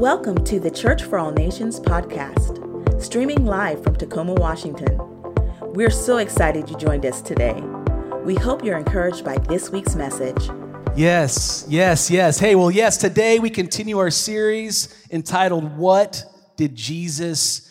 Welcome to the Church for All Nations podcast, streaming live from Tacoma, Washington. We're so excited you joined us today. We hope you're encouraged by this week's message. Yes, yes, yes. Hey, well, yes, today we continue our series entitled What Did Jesus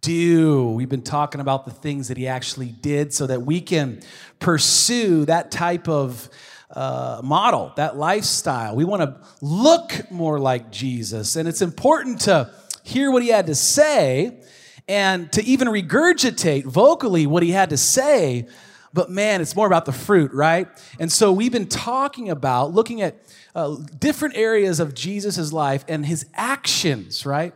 Do? We've been talking about the things that he actually did so that we can pursue that type of uh, model, that lifestyle. We want to look more like Jesus. And it's important to hear what he had to say and to even regurgitate vocally what he had to say. But man, it's more about the fruit, right? And so we've been talking about looking at uh, different areas of Jesus' life and his actions, right?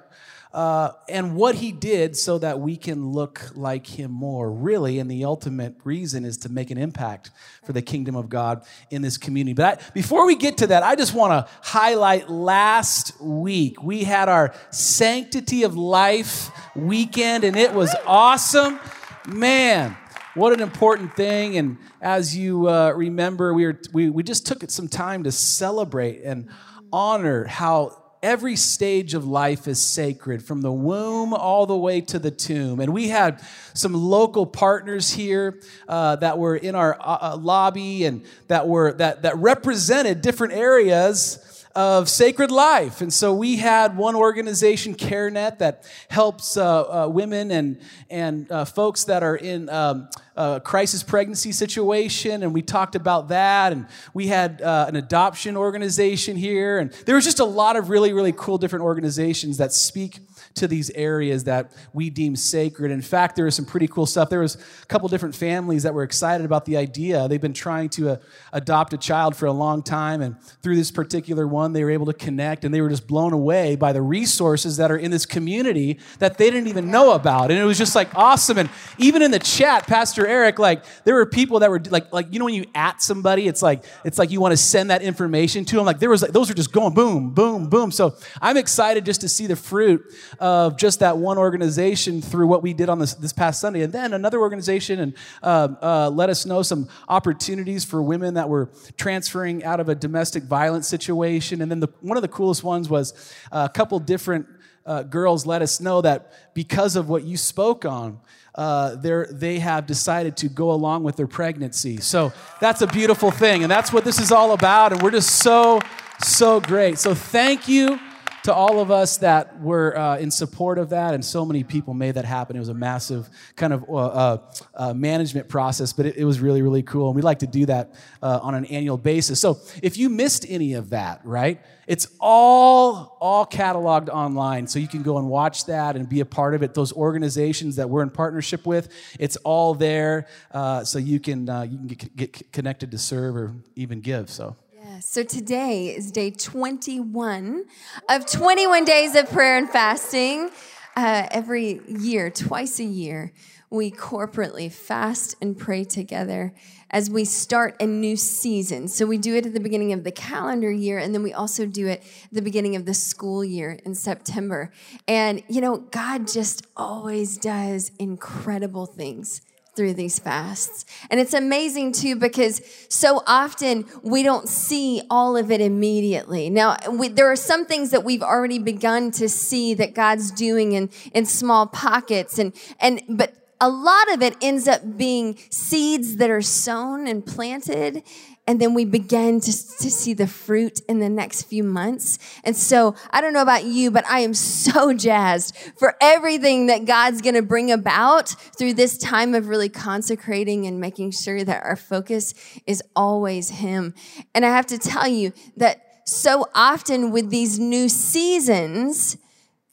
Uh, and what he did so that we can look like him more, really. And the ultimate reason is to make an impact for the kingdom of God in this community. But I, before we get to that, I just want to highlight last week. We had our Sanctity of Life weekend, and it was awesome. Man, what an important thing. And as you uh, remember, we, were, we, we just took some time to celebrate and honor how every stage of life is sacred, from the womb all the way to the tomb. And we had some local partners here uh, that were in our uh, uh lobby and that were that that represented different areas of sacred life. And so we had one organization, CareNet, that helps uh, uh, women and, and uh, folks that are in um, a crisis pregnancy situation. And we talked about that. And we had uh, an adoption organization here. And there was just a lot of really, really cool different organizations that speak to these areas that we deem sacred. In fact, there was some pretty cool stuff. There was a couple different families that were excited about the idea. They've been trying to uh, adopt a child for a long time, and through this particular one, they were able to connect, and they were just blown away by the resources that are in this community that they didn't even know about. And it was just like awesome. And even in the chat, Pastor Eric, like there were people that were like, like you know, when you at somebody, it's like it's like you want to send that information to them. Like there was like those were just going boom, boom, boom. So I'm excited just to see the fruit of just that one organization through what we did on this, this past Sunday. And then another organization and uh, uh, let us know some opportunities for women that were transferring out of a domestic violence situation. And then the, one of the coolest ones was a couple different uh, girls let us know that because of what you spoke on, uh, they have decided to go along with their pregnancy. So that's a beautiful thing. And that's what this is all about. And we're just so, so great. So thank you to all of us that were uh, in support of that, and so many people made that happen. It was a massive kind of uh, uh, uh management process, but it, it, was really, really cool. And we like to do that uh, on an annual basis. So if you missed any of that, right, it's all all cataloged online, so you can go and watch that and be a part of it. Those organizations that we're in partnership with, it's all there, uh, so you can you can get, get connected to serve or even give. So. So today is day 21 of 21 days of prayer and fasting. Uh, every year, twice a year, we corporately fast and pray together as we start a new season. So we do it at the beginning of the calendar year, and then we also do it the beginning of the school year in September. And, you know, God just always does incredible things through these fasts. And it's amazing too because so often we don't see all of it immediately. Now, we, there are some things that we've already begun to see that God's doing in, in small pockets and, and, but a lot of it ends up being seeds that are sown and planted and then we begin to, to see the fruit in the next few months. And so I don't know about you, but I am so jazzed for everything that God's going to bring about through this time of really consecrating and making sure that our focus is always Him. And I have to tell you that so often with these new seasons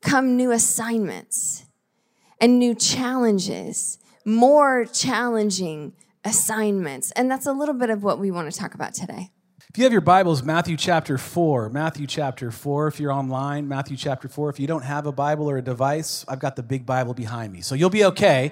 come new assignments and new challenges, more challenging assignments. And that's a little bit of what we want to talk about today. If you have your Bibles, Matthew chapter 4, Matthew chapter 4, if you're online, Matthew chapter 4. If you don't have a Bible or a device, I've got the big Bible behind me. So you'll be okay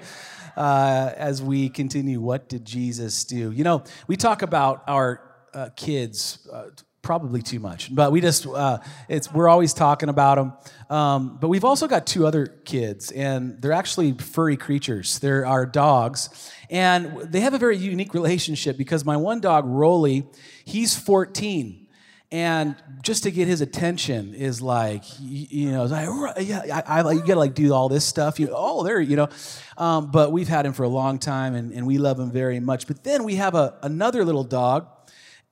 uh, as we continue. What did Jesus do? You know, we talk about our uh, kids. Uh, probably too much but we just uh, it's we're always talking about them um, but we've also got two other kids and they're actually furry creatures. They're our dogs and they have a very unique relationship because my one dog rolly he's 14 and just to get his attention is like you, you know like, yeah I, I, you gotta like do all this stuff you oh there you know. Um, but we've had him for a long time and, and we love him very much. But then we have a, another little dog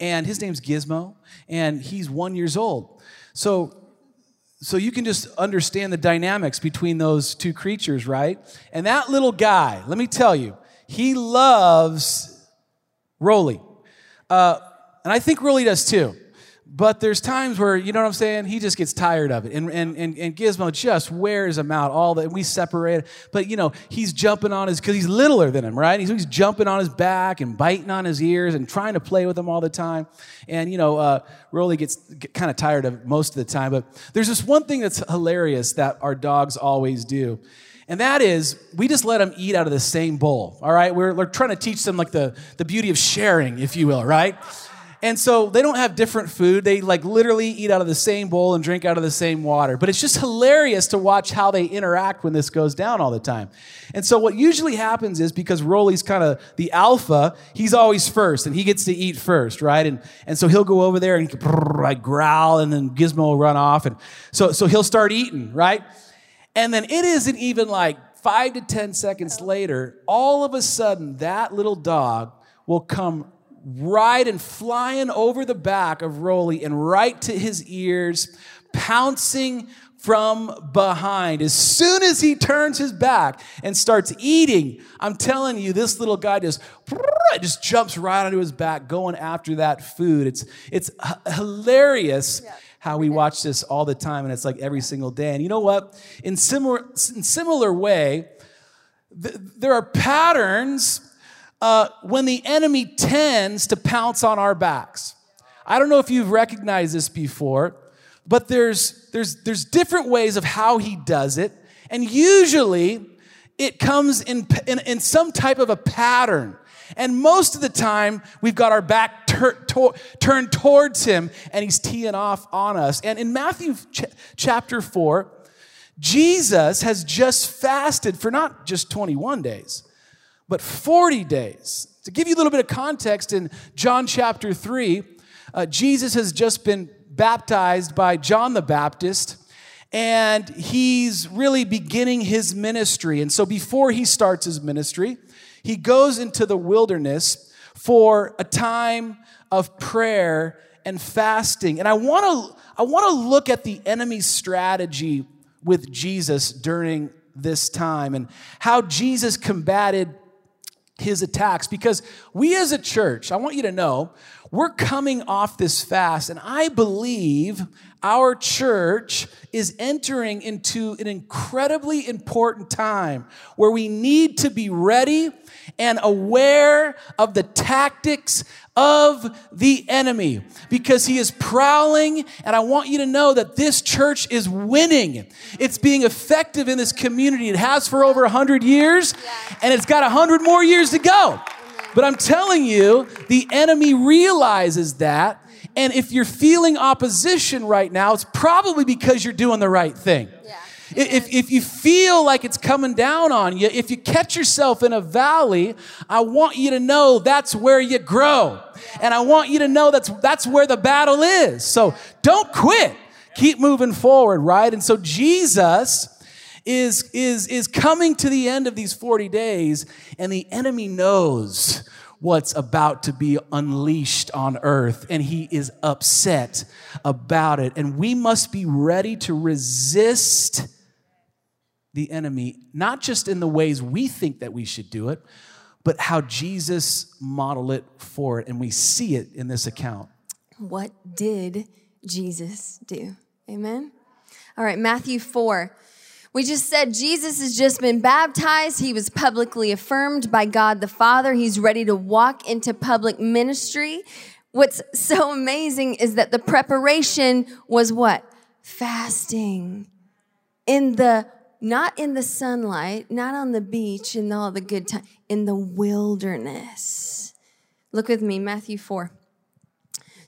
and his name's gizmo and he's one years old. So so you can just understand the dynamics between those two creatures right? And that little guy let me tell you he loves Roly, Uh, and I think Roly does too. But there's times where, you know what I'm saying? He just gets tired of it. And, and, and, and Gizmo just wears him out. All that we separate. But, you know, he's jumping on his, because he's littler than him, right? He's, he's jumping on his back and biting on his ears and trying to play with him all the time. And, you know, uh, Rolly gets get kind of tired of it most of the time. But there's this one thing that's hilarious that our dogs always do. And that is, we just let them eat out of the same bowl, all right? We're, we're trying to teach them like the, the beauty of sharing, if you will, right? And so they don't have different food. They like literally eat out of the same bowl and drink out of the same water. But it's just hilarious to watch how they interact when this goes down all the time. And so what usually happens is because Rolly's kind of the alpha, he's always first and he gets to eat first, right? And, and so he'll go over there and he can like growl and then Gizmo will run off. And so, so he'll start eating, right? And then it isn't even like five to 10 seconds later, all of a sudden that little dog will come right and flying over the back of Rolly and right to his ears, pouncing from behind. As soon as he turns his back and starts eating, I'm telling you, this little guy just just jumps right onto his back, going after that food. It's it's hilarious. Yeah how we watch this all the time and it's like every single day and you know what in similar in similar way th- there are patterns uh, when the enemy tends to pounce on our backs. I don't know if you've recognized this before, but there's, there's, there's different ways of how he does it. And usually it comes in, in, in some type of a pattern. And most of the time, we've got our back tur- to- turned towards him and he's teeing off on us. And in Matthew ch- chapter 4, Jesus has just fasted for not just 21 days, but 40 days. To give you a little bit of context, in John chapter 3, uh, Jesus has just been baptized by John the Baptist, and he's really beginning his ministry. And so before he starts his ministry, he goes into the wilderness for a time of prayer and fasting. And I want to I want to look at the enemy's strategy with Jesus during this time and how Jesus combated his attacks. Because we as a church, I want you to know, we're coming off this fast, and I believe our church is entering into an incredibly important time where we need to be ready and aware of the tactics of the enemy because he is prowling. And I want you to know that this church is winning. It's being effective in this community. It has for over 100 years, and it's got 100 more years to go. But I'm telling you, the enemy realizes that. And if you're feeling opposition right now, it's probably because you're doing the right thing. If, if you feel like it's coming down on you, if you catch yourself in a valley, I want you to know that's where you grow. And I want you to know that's, that's where the battle is. So don't quit. Keep moving forward, right? And so Jesus is, is, is coming to the end of these 40 days, and the enemy knows what's about to be unleashed on earth, and he is upset about it. And we must be ready to resist the enemy, not just in the ways we think that we should do it, but how Jesus modeled it for it. And we see it in this account. What did Jesus do? Amen. All right, Matthew 4. We just said Jesus has just been baptized. He was publicly affirmed by God the Father. He's ready to walk into public ministry. What's so amazing is that the preparation was what? Fasting. In the, not in the sunlight, not on the beach in all the good time, in the wilderness. Look with me, Matthew 4.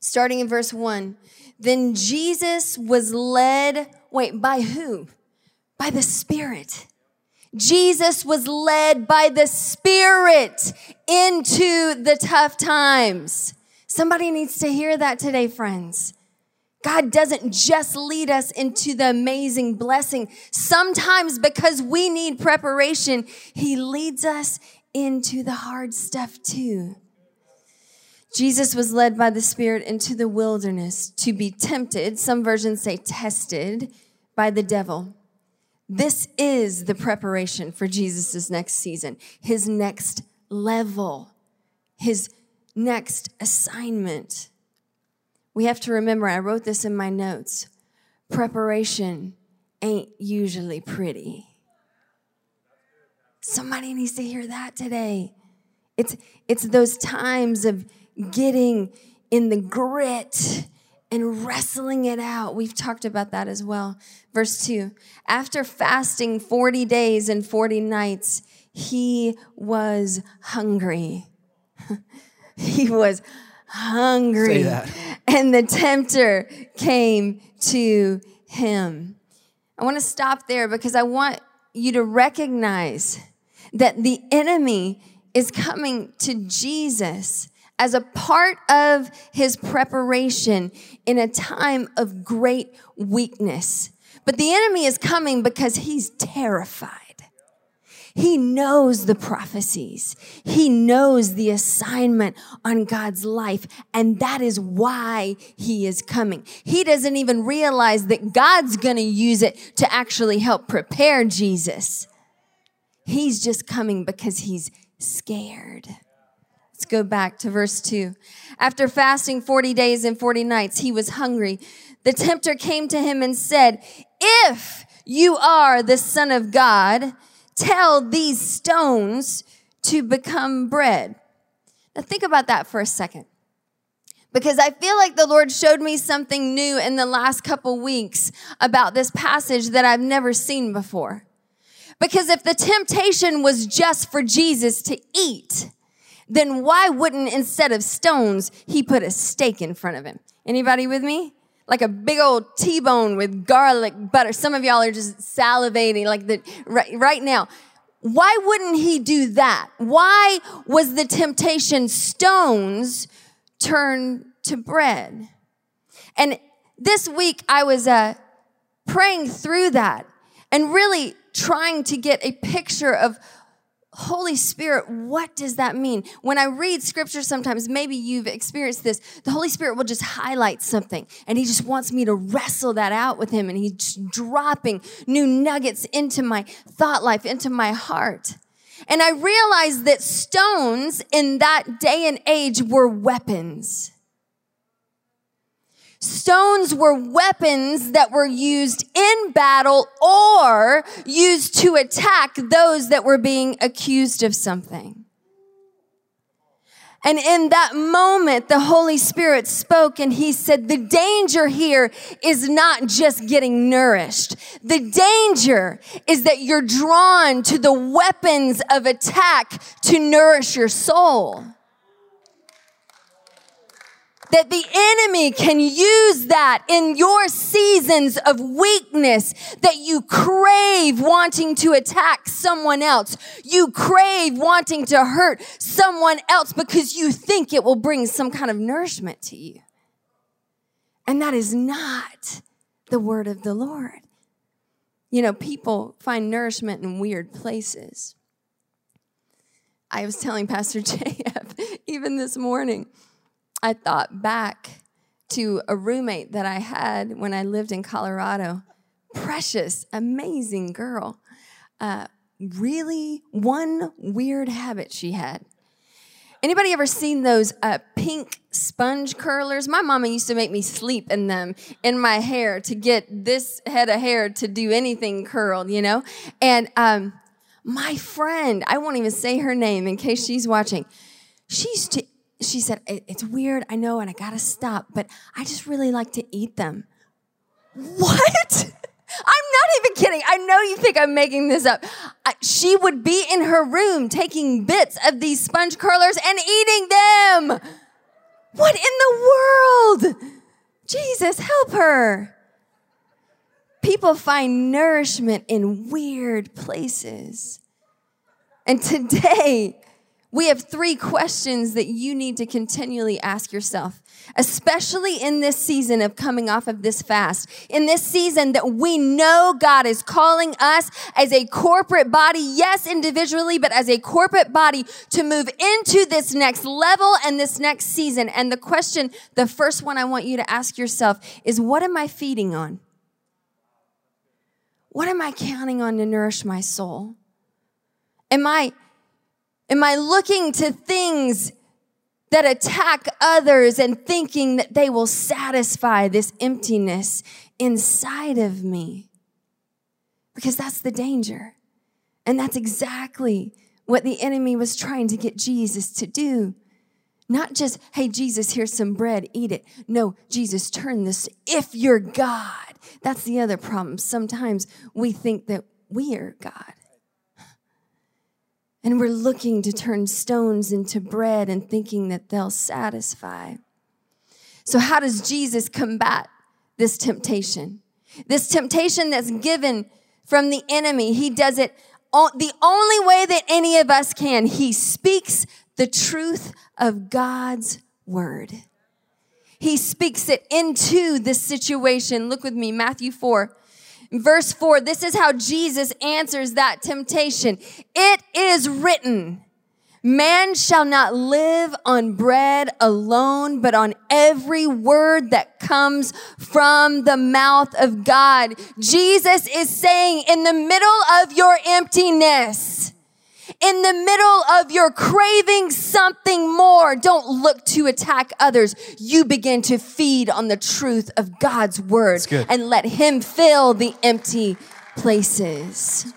Starting in verse 1. Then Jesus was led, wait, by who? by the Spirit. Jesus was led by the Spirit into the tough times. Somebody needs to hear that today, friends. God doesn't just lead us into the amazing blessing. Sometimes because we need preparation, He leads us into the hard stuff too. Jesus was led by the Spirit into the wilderness to be tempted, some versions say tested, by the devil. This is the preparation for Jesus' next season, his next level, his next assignment. We have to remember, I wrote this in my notes preparation ain't usually pretty. Somebody needs to hear that today. It's, it's those times of getting in the grit and wrestling it out. We've talked about that as well. Verse 2 After fasting 40 days and 40 nights, he was hungry. he was hungry. And the tempter came to him. I want to stop there because I want you to recognize that the enemy is coming to Jesus as a part of his preparation in a time of great weakness. But the enemy is coming because he's terrified. He knows the prophecies. He knows the assignment on God's life. And that is why he is coming. He doesn't even realize that God's going to use it to actually help prepare Jesus. He's just coming because he's scared. Let's go back to verse 2. After fasting 40 days and 40 nights, he was hungry. The tempter came to him and said, If you are the Son of God, tell these stones to become bread. Now, think about that for a second. Because I feel like the Lord showed me something new in the last couple weeks about this passage that I've never seen before. Because if the temptation was just for Jesus to eat, then why wouldn't instead of stones, he put a steak in front of him? Anybody with me? Like a big old T-bone with garlic butter. Some of y'all are just salivating like the right, right now. Why wouldn't he do that? Why was the temptation stones turned to bread? And this week I was uh, praying through that and really trying to get a picture of Holy Spirit, what does that mean? When I read scripture, sometimes maybe you've experienced this, the Holy Spirit will just highlight something and He just wants me to wrestle that out with Him and He's dropping new nuggets into my thought life, into my heart. And I realized that stones in that day and age were weapons. Stones were weapons that were used in battle or used to attack those that were being accused of something. And in that moment, the Holy Spirit spoke and he said, the danger here is not just getting nourished. The danger is that you're drawn to the weapons of attack to nourish your soul that the enemy can use that in your seasons of weakness that you crave wanting to attack someone else. You crave wanting to hurt someone else because you think it will bring some kind of nourishment to you. And that is not the word of the Lord. You know, people find nourishment in weird places. I was telling Pastor JF even this morning I thought back to a roommate that I had when I lived in Colorado. Precious, amazing girl. Uh, really, one weird habit she had. Anybody ever seen those uh, pink sponge curlers? My mama used to make me sleep in them in my hair to get this head of hair to do anything curled, you know? And um, my friend, I won't even say her name in case she's watching, she used to she said, It's weird, I know, and I gotta stop, but I just really like to eat them. What? I'm not even kidding. I know you think I'm making this up. she would be in her room taking bits of these sponge curlers and eating them. What in the world? Jesus, help her. People find nourishment in weird places. And today, we have three questions that you need to continually ask yourself, especially in this season of coming off of this fast. In this season that we know God is calling us as a corporate body, yes, individually, but as a corporate body to move into this next level and this next season. And the question, the first one I want you to ask yourself is what am I feeding on? What am I counting on to nourish my soul? Am I Am I looking to things that attack others and thinking that they will satisfy this emptiness inside of me? Because that's the danger. And that's exactly what the enemy was trying to get Jesus to do. Not just, hey, Jesus, here's some bread, eat it. No, Jesus, turn this if you're God. That's the other problem. Sometimes we think that we are God. And we're looking to turn stones into bread and thinking that they'll satisfy. So, how does Jesus combat this temptation? This temptation that's given from the enemy, he does it the only way that any of us can. He speaks the truth of God's word. He speaks it into this situation. Look with me, Matthew 4, Verse 4, this is how Jesus answers that temptation. It is written, Man shall not live on bread alone, but on every word that comes from the mouth of God. Jesus is saying, in the middle of your emptiness, in the middle of your craving something more, don't look to attack others. You begin to feed on the truth of God's word and let Him fill the empty places.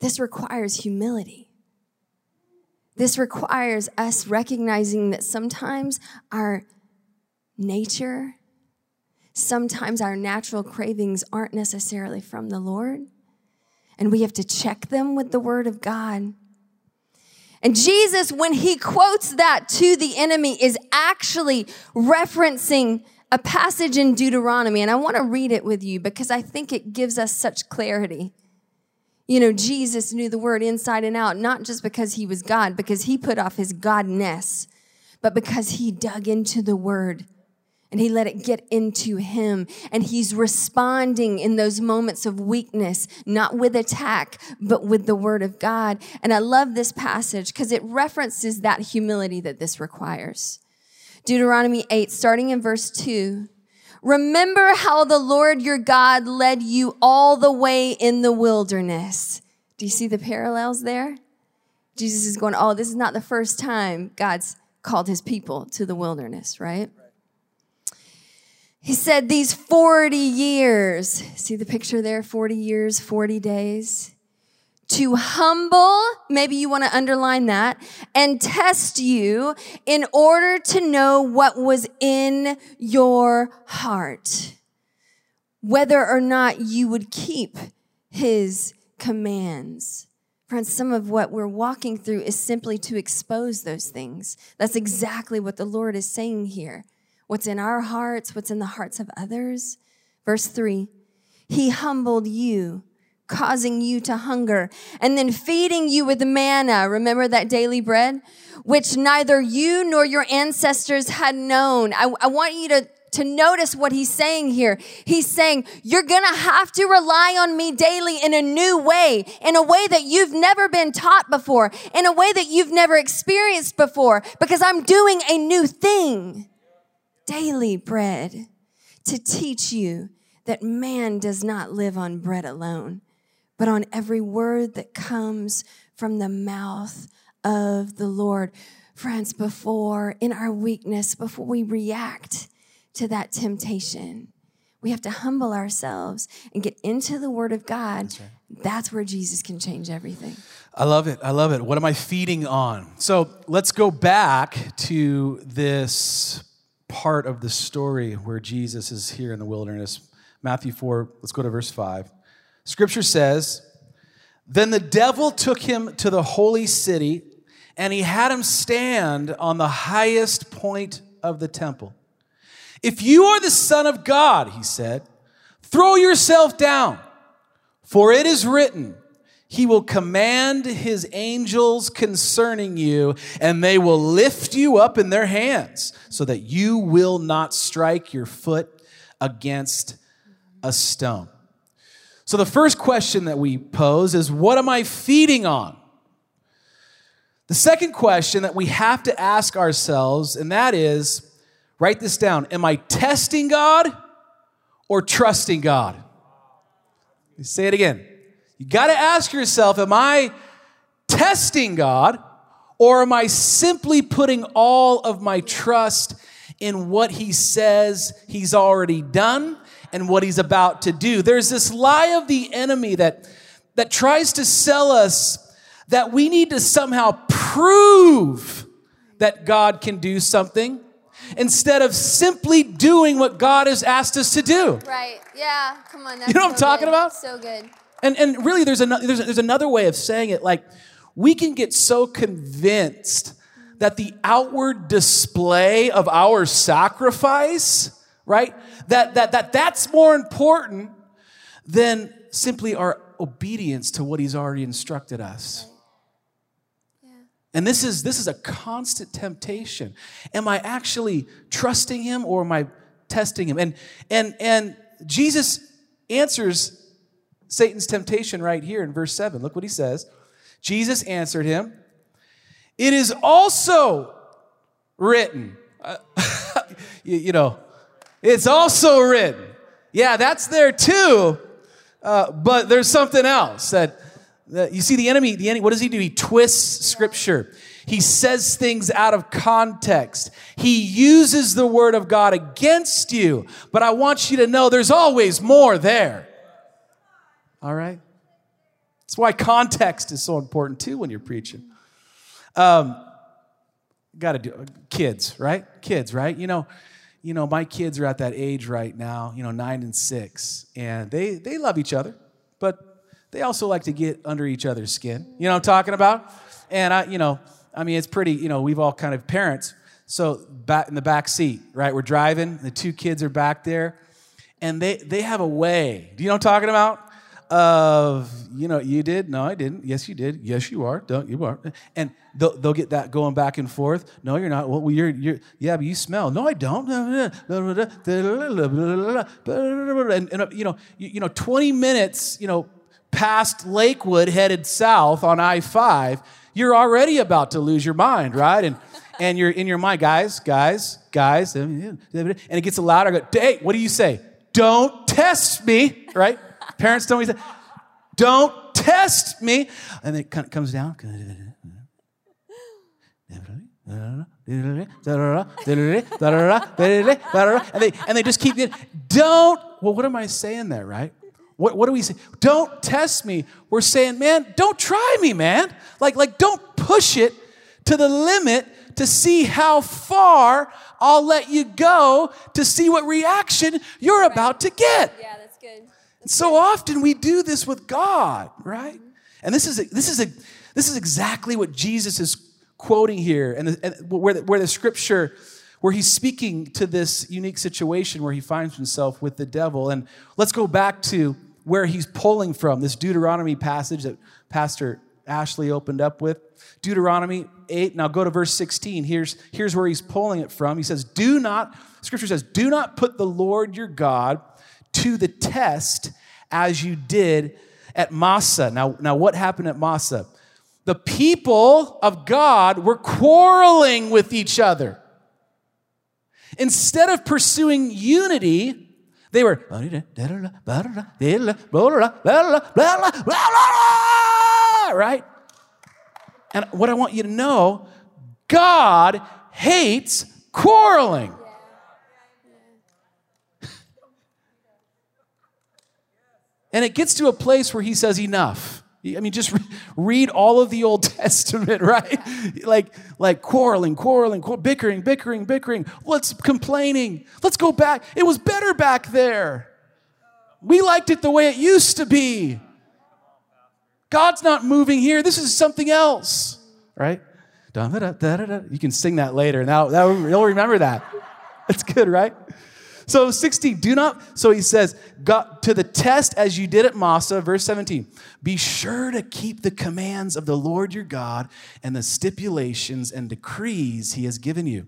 This requires humility. This requires us recognizing that sometimes our nature, sometimes our natural cravings aren't necessarily from the Lord and we have to check them with the word of God. And Jesus, when he quotes that to the enemy, is actually referencing a passage in Deuteronomy. And I want to read it with you because I think it gives us such clarity. You know, Jesus knew the word inside and out, not just because he was God, because he put off his godness, but because he dug into the word and he let it get into him. And he's responding in those moments of weakness, not with attack, but with the word of God. And I love this passage because it references that humility that this requires. Deuteronomy 8, starting in verse 2. Remember how the Lord your God led you all the way in the wilderness. Do you see the parallels there? Jesus is going, Oh, this is not the first time God's called his people to the wilderness, right? He said, These 40 years, see the picture there 40 years, 40 days, to humble, maybe you want to underline that, and test you in order to know what was in your heart, whether or not you would keep his commands. Friends, some of what we're walking through is simply to expose those things. That's exactly what the Lord is saying here what's in our hearts, what's in the hearts of others. Verse three, he humbled you, causing you to hunger, and then feeding you with manna. Remember that daily bread, which neither you nor your ancestors had known. I, I want you to to notice what he's saying here. He's saying, You're gonna have to rely on me daily in a new way, in a way that you've never been taught before, in a way that you've never experienced before, because I'm doing a new thing daily bread to teach you that man does not live on bread alone, but on every word that comes from the mouth of the Lord. Friends, before in our weakness, before we react to that temptation, we have to humble ourselves and get into the Word of God. That's, right. That's where Jesus can change everything. I love it. I love it. What am I feeding on? So let's go back to this part of the story where Jesus is here in the wilderness. Matthew 4, let's go to verse 5. Scripture says, Then the devil took him to the holy city, and he had him stand on the highest point of the temple. If you are the Son of God, he said, throw yourself down, for it is written, he will command his angels concerning you, and they will lift you up in their hands so that you will not strike your foot against a stone. So, the first question that we pose is What am I feeding on? The second question that we have to ask ourselves, and that is write this down Am I testing God or trusting God? Say it again. You got to ask yourself Am I testing God or am I simply putting all of my trust in what He says He's already done and what He's about to do? There's this lie of the enemy that, that tries to sell us that we need to somehow prove that God can do something instead of simply doing what God has asked us to do. Right. Yeah. Come on. Now. You know what I'm talking good. about? So good. And, and really, there's, another, there's, there's another way of saying it. Like, we can get so convinced that the outward display of our sacrifice, right, that, that, that that's more important than simply our obedience to what he's already instructed us. And this is this is a constant temptation. Am I actually trusting him or am I testing him? And and and Jesus answers Satan's temptation right here in verse 7. Look what he says. Jesus answered him, It is also written. Uh, you, you, know, it's also written. Yeah, that's there too. Uh, but there's something else that, that you see the enemy, the enemy, what does he do? He twists scripture. He says things out of context. He uses the word of God against you. But I want you to know there's always more there. All right? That's why context is so important too when you're preaching. Um, Got to do kids, right? Kids, right? You know, you know, my kids are at that age right now, you know, nine and six, and they they love each other, but they also like to get under each other's skin. You know what I'm talking about? And I, you know, I mean, it's pretty. You know, we've all kind of parents. So back in the back seat, right? We're driving. The two kids are back there, and they they have a way. Do you know what I'm talking about? Of you know you did? No i didn't. Yes you did. Yes you are. Don't you are. And they'll, they'll get that going back and forth. No you're not. Well you're you're yeah but you smell. No i don't. And, and you know you, you know 20 minutes you know past lakewood headed south on i5 you're already about to lose your mind right? And and you're in your mind guys guys guys and it gets louder. I go hey what do you say? Don't test me right Parents don't say, don't test me. And it comes down. And they, and they just keep it. Don't, well, what am I saying there, right? What, what do we say? Don't test me. We're saying, man, don't try me, man. Like, like, don't push it to the limit to see how far I'll let you go to see what reaction you're about to get. Yeah, that's good. So often we do this with God, right? Mm-hmm. And this is a, this is a this is exactly what Jesus is quoting here, and, the, and where, the, where the scripture where he's speaking to this unique situation where he finds himself with the devil. And let's go back to where he's pulling from this Deuteronomy passage that Pastor Ashley opened up with. Deuteronomy 8. Now go to verse 16. Here's, here's where he's pulling it from. He says, Do not, scripture says, do not put the Lord your God to the test as you did at Massah. Now, now what happened at Massah? The people of God were quarreling with each other. Instead of pursuing unity, they were right? And what I want you to know, God hates quarreling. And it gets to a place where he says, enough. I mean, just read all of the Old Testament, right? Like, like quarreling, quarreling, bickering, bickering, bickering. Let's complaining. Let's go back. It was better back there. We liked it the way it used to be. God's not moving here. This is something else, right? You can sing that later, that, you'll remember that. That's good, right? So 16, do not, so he says, God, to the test as you did at Massah, verse 17, be sure to keep the commands of the Lord your God and the stipulations and decrees he has given you.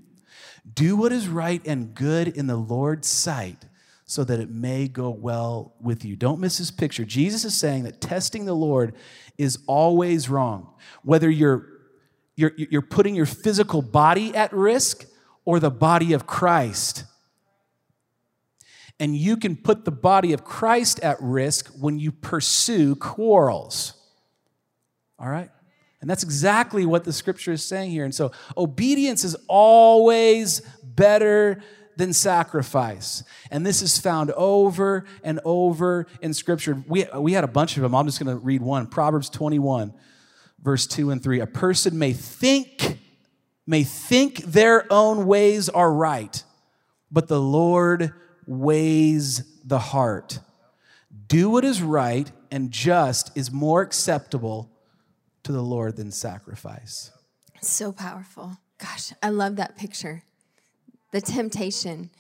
Do what is right and good in the Lord's sight so that it may go well with you. Don't miss this picture. Jesus is saying that testing the Lord is always wrong. Whether you're, you're, you're putting your physical body at risk or the body of Christ. And you can put the body of Christ at risk when you pursue quarrels. All right? And that's exactly what the scripture is saying here. And so obedience is always better than sacrifice. And this is found over and over in scripture. We, we had a bunch of them. I'm just going to read one Proverbs 21, verse 2 and 3. A person may think, may think their own ways are right, but the Lord weighs the heart. Do what is right and just is more acceptable to the Lord than sacrifice. So powerful. Gosh, I love that picture the temptation,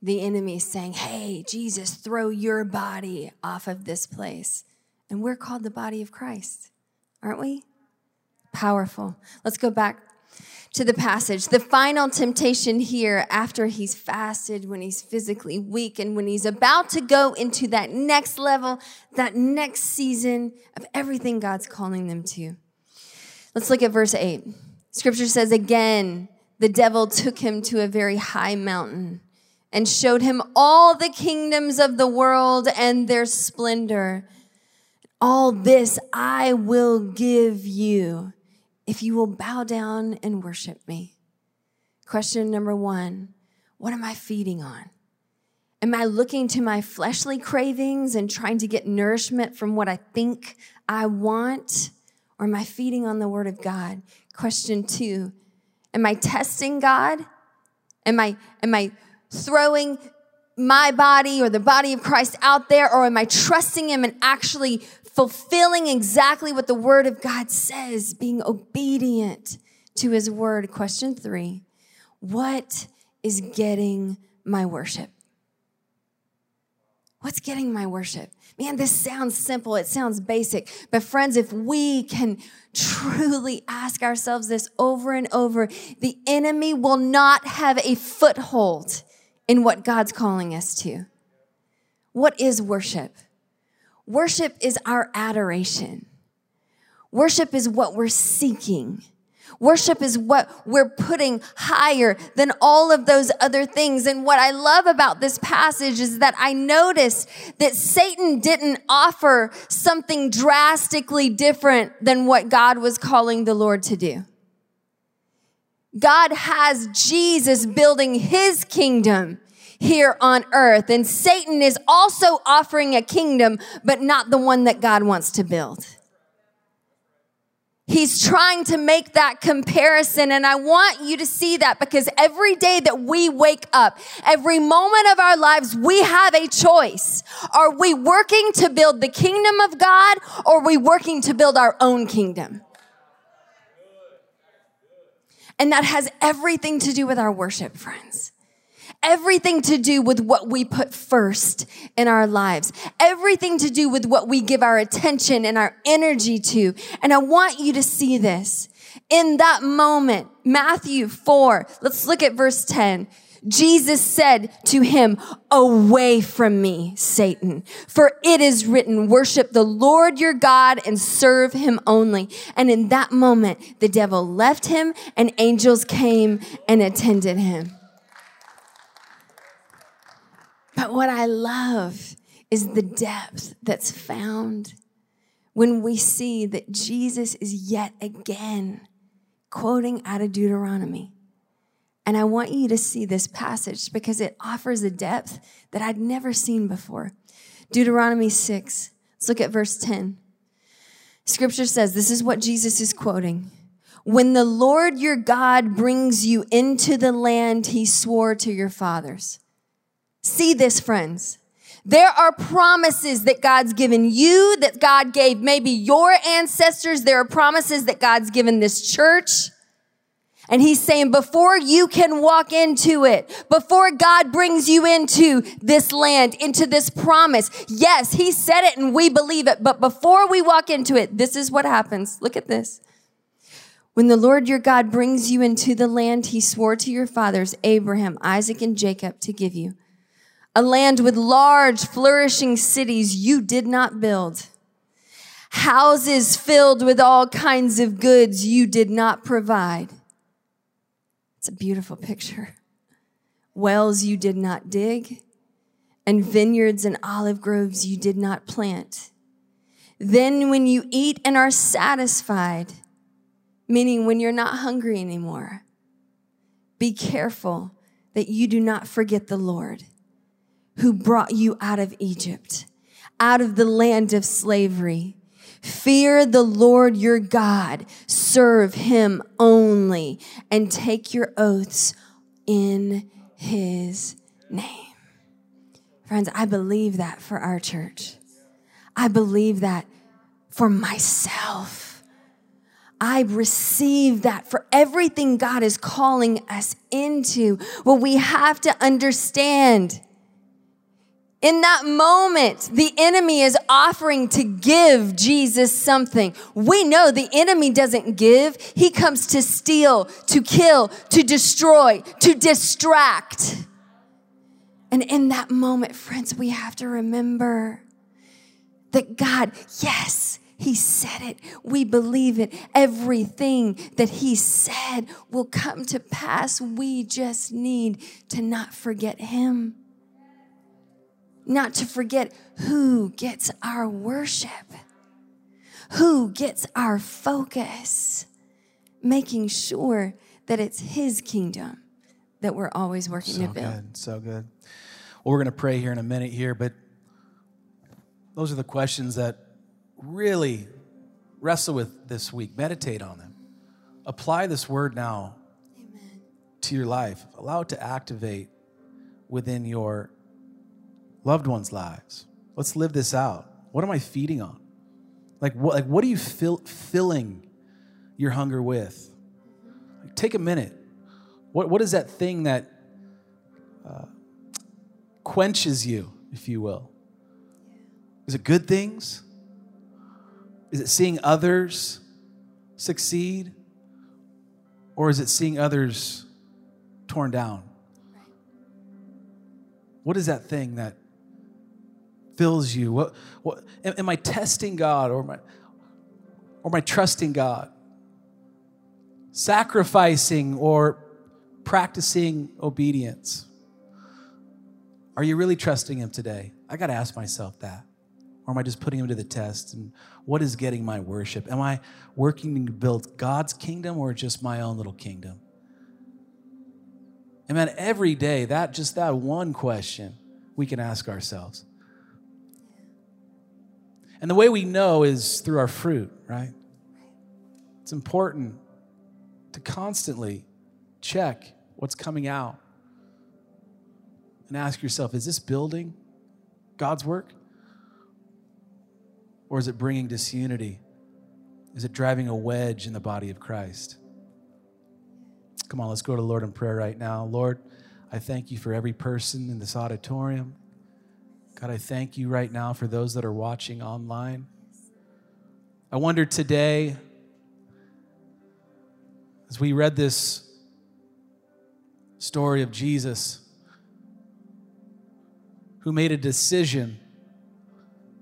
the enemy saying, Hey, Jesus, throw your body off of this place. And we're called the body of Christ, aren't we? Powerful. Let's go back to the passage. The final temptation here, after he's fasted, when he's physically weak, and when he's about to go into that next level, that next season of everything God's calling them to. Let's look at verse 8. Scripture says, Again, the devil took him to a very high mountain and showed him all the kingdoms of the world and their splendor. All this I will give you if you will bow down and worship me. Question number one What am I feeding on? Am I looking to my fleshly cravings and trying to get nourishment from what I think I want? Or am I feeding on the Word of God? Question two Am I testing God? Am I, am I throwing my body or the body of Christ out there, or am I trusting Him and actually fulfilling exactly what the Word of God says, being obedient to His Word? Question three What is getting my worship? What's getting my worship? Man, this sounds simple, it sounds basic. But, friends, if we can truly ask ourselves this over and over, the enemy will not have a foothold in what God's calling us to. What is worship? Worship is our adoration. Worship is what we're seeking. Worship is what we're putting higher than all of those other things. And what I love about this passage is that I noticed that Satan didn't offer something drastically different than what God was calling the Lord to do. God has Jesus building his kingdom here on earth. And Satan is also offering a kingdom, but not the one that God wants to build. He's trying to make that comparison. And I want you to see that because every day that we wake up, every moment of our lives, we have a choice. Are we working to build the kingdom of God or are we working to build our own kingdom? And that has everything to do with our worship, friends everything to do with what we put first in our lives, everything to do with what we give our attention and our energy to. And I want you to see this. In that moment, Matthew 4, let's look at verse 10. Jesus said to him, Away from me, Satan, for it is written, Worship the Lord your God and serve him only. And in that moment, the devil left him and angels came and attended him. But what I love is the depth that's found when we see that Jesus is yet again quoting out of Deuteronomy. And I want you to see this passage because it offers a depth that I'd never seen before. Deuteronomy 6, let's look at verse 10. Scripture says, This is what Jesus is quoting. When the Lord your God brings you into the land he swore to your fathers See this, friends. There are promises that God's given you, that God gave maybe your ancestors. There are promises that God's given this church. And he's saying, before you can walk into it, before God brings you into this land, into this promise, yes, he said it and we believe it. But before we walk into it, this is what happens. Look at this. When the Lord your God brings you into the land he swore to your fathers, Abraham, Isaac, and Jacob, to give you, a land with large, flourishing cities you did not build, houses filled with all kinds of goods you did not provide it's a beautiful picture. Wells you did not dig, and vineyards and olive groves you did not plant. Then, when you eat and are satisfied, meaning when you're not hungry anymore, be careful that you do not forget the Lord who brought you out of Egypt, out of the land of slavery. Fear the Lord your God, serve him only, and take your oaths in his name. Friends, I believe that for our church. I believe that for myself. I receive that for everything God is calling us into. Well, we have to understand in that moment, the enemy is offering to give Jesus something. We know the enemy doesn't give. He comes to steal, to kill, to destroy, to distract. And in that moment, friends, we have to remember that God, yes, He said it. We believe it. Everything that He said will come to pass. We just need to not forget Him not to forget who gets our worship, who gets our focus, making sure that it's His kingdom that we're always working so to build. Good, so good. Well, we're going to pray here in a minute here, but those are the questions that really wrestle with this week. Meditate on them. Apply this word now Amen. to your life. Allow it to activate within your loved ones' lives. Let's live this out. What am I feeding on? Like what, like what are you fill, filling your hunger with? Like take a minute. What, what is that thing that uh, quenches you, if you will? Is it good things? Is it seeing others succeed? Or is it seeing others torn down? What is that thing that fills you? What, what am I testing God or am I, or am I trusting God? Sacrificing or practicing obedience? Are you really trusting Him today? I got to ask myself that. Or am I just putting Him to the test? And what is getting my worship? Am I working to build God's kingdom or just my own little kingdom? And man, every day, that just that one question we can ask ourselves. And the way we know is through our fruit, right? It's important to constantly check what's coming out and ask yourself is this building God's work? Or is it bringing disunity? Is it driving a wedge in the body of Christ? Come on, let's go to the Lord in prayer right now. Lord, I thank you for every person in this auditorium. God, I thank you right now for those that are watching online. I wonder today, as we read this story of Jesus, who made a decision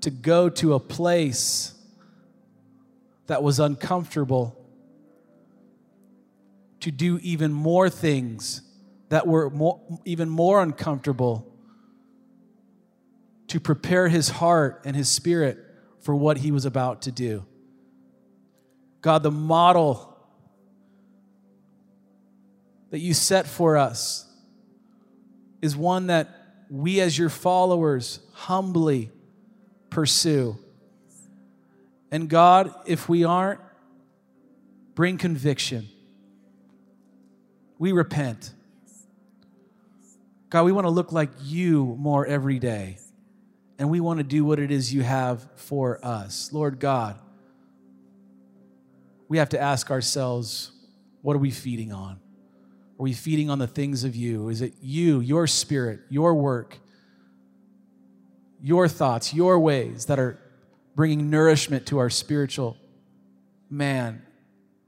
to go to a place that was uncomfortable, to do even more things that were more, even more uncomfortable to prepare his heart and his spirit for what he was about to do. God, the model that you set for us is one that we, as your followers, humbly pursue. And God, if we aren't, bring conviction. We repent. God, we want to look like you more every day and we want to do what it is you have for us. Lord God, we have to ask ourselves What are we feeding on? Are we feeding on the things of you? Is it you, your spirit, your work, your thoughts, your ways that are bringing nourishment to our spiritual man?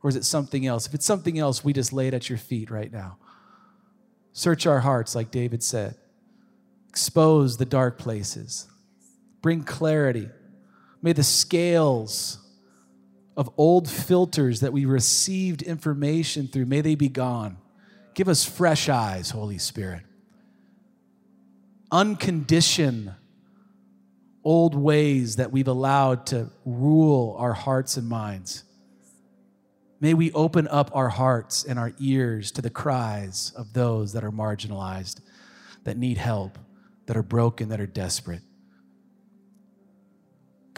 Or is it something else? If it's something else, we just lay it at your feet right now. Search our hearts, like David said. Expose the dark places. Bring clarity. May the scales of old filters that we received information through, may they be gone. Give us fresh eyes, Holy Spirit. Uncondition old ways that we've allowed to rule our hearts and minds. May we open up our hearts and our ears to the cries of those that are marginalized, that need help, that are broken, that are desperate.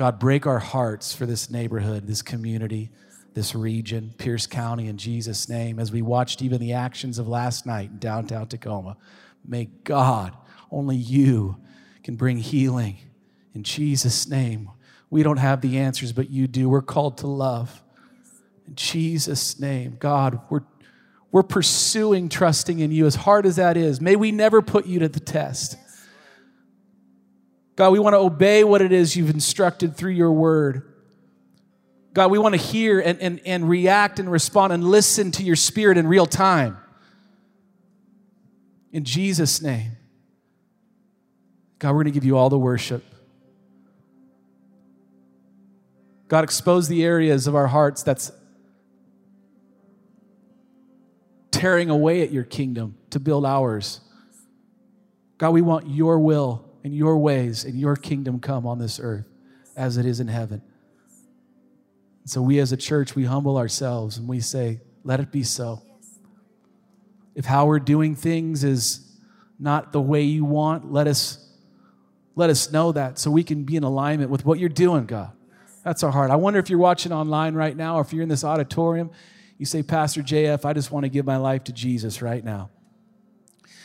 God, break our hearts for this neighborhood, this community, this region, Pierce County, in Jesus' name. As we watched even the actions of last night in downtown Tacoma, may God, only you, can bring healing. In Jesus' name, we don't have the answers, but you do. We're called to love. In Jesus' name, God, we're, we're pursuing trusting in you as hard as that is. May we never put you to the test. God, we want to obey what it is you've instructed through your word. God, we want to hear and, and, and react and respond and listen to your spirit in real time. In Jesus' name. God, we're going to give you all the worship. God, expose the areas of our hearts that's tearing away at your kingdom to build ours. God, we want your will and your ways and your kingdom come on this earth as it is in heaven. So we as a church, we humble ourselves and we say, let it be so. If how we're doing things is not the way you want, let us let us know that so we can be in alignment with what you're doing, God. That's our heart. I wonder if you're watching online right now or if you're in this auditorium you say, Pastor JF, I just want to give my life to Jesus right now.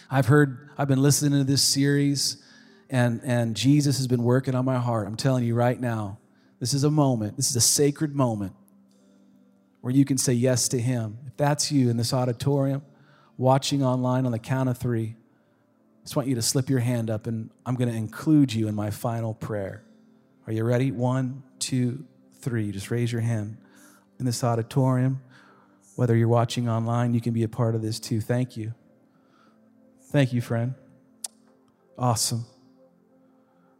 I've heard, I've been listening to this series, and, and Jesus has been working on my heart. I'm telling you right now, this is a moment, this is a sacred moment where you can say yes to Him. If that's you in this auditorium, watching online on the count of three, I just want you to slip your hand up, and I'm going to include you in my final prayer. Are you ready? One, two, three. Just raise your hand in this auditorium. Whether you're watching online, you can be a part of this too. Thank you. Thank you, friend. Awesome.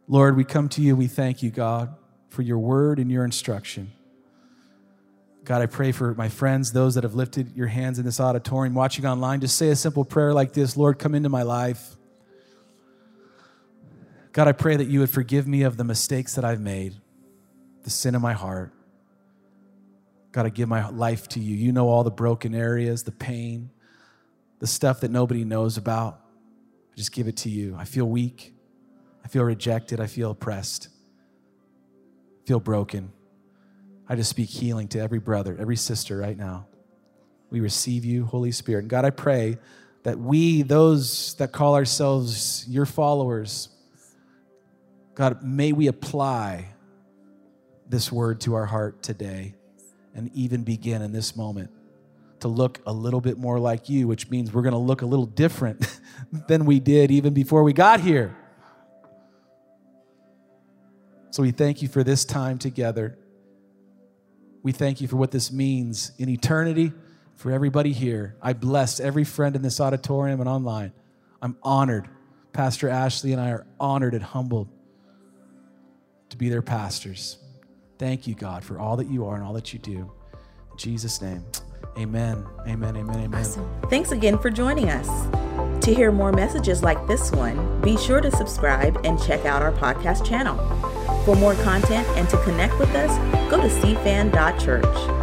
Lord, we come to you. We thank you, God, for your word and your instruction. God, I pray for my friends, those that have lifted your hands in this auditorium, watching online. Just say a simple prayer like this Lord, come into my life. God, I pray that you would forgive me of the mistakes that I've made, the sin in my heart. God, I give my life to you. You know all the broken areas, the pain, the stuff that nobody knows about. I just give it to you. I feel weak. I feel rejected. I feel oppressed. I feel broken. I just speak healing to every brother, every sister right now. We receive you, Holy Spirit. And God, I pray that we, those that call ourselves your followers, God, may we apply this word to our heart today and even begin in this moment to look a little bit more like you, which means we're going to look a little different than we did even before we got here. So we thank you for this time together. We thank you for what this means in eternity for everybody here. I bless every friend in this auditorium and online. I'm honored. Pastor Ashley and I are honored and humbled to be their pastors. Thank you, God, for all that you are and all that you do. In Jesus' name, amen. Amen. Amen. Amen. Awesome. Thanks again for joining us. To hear more messages like this one, be sure to subscribe and check out our podcast channel. For more content and to connect with us, go to cfan.church.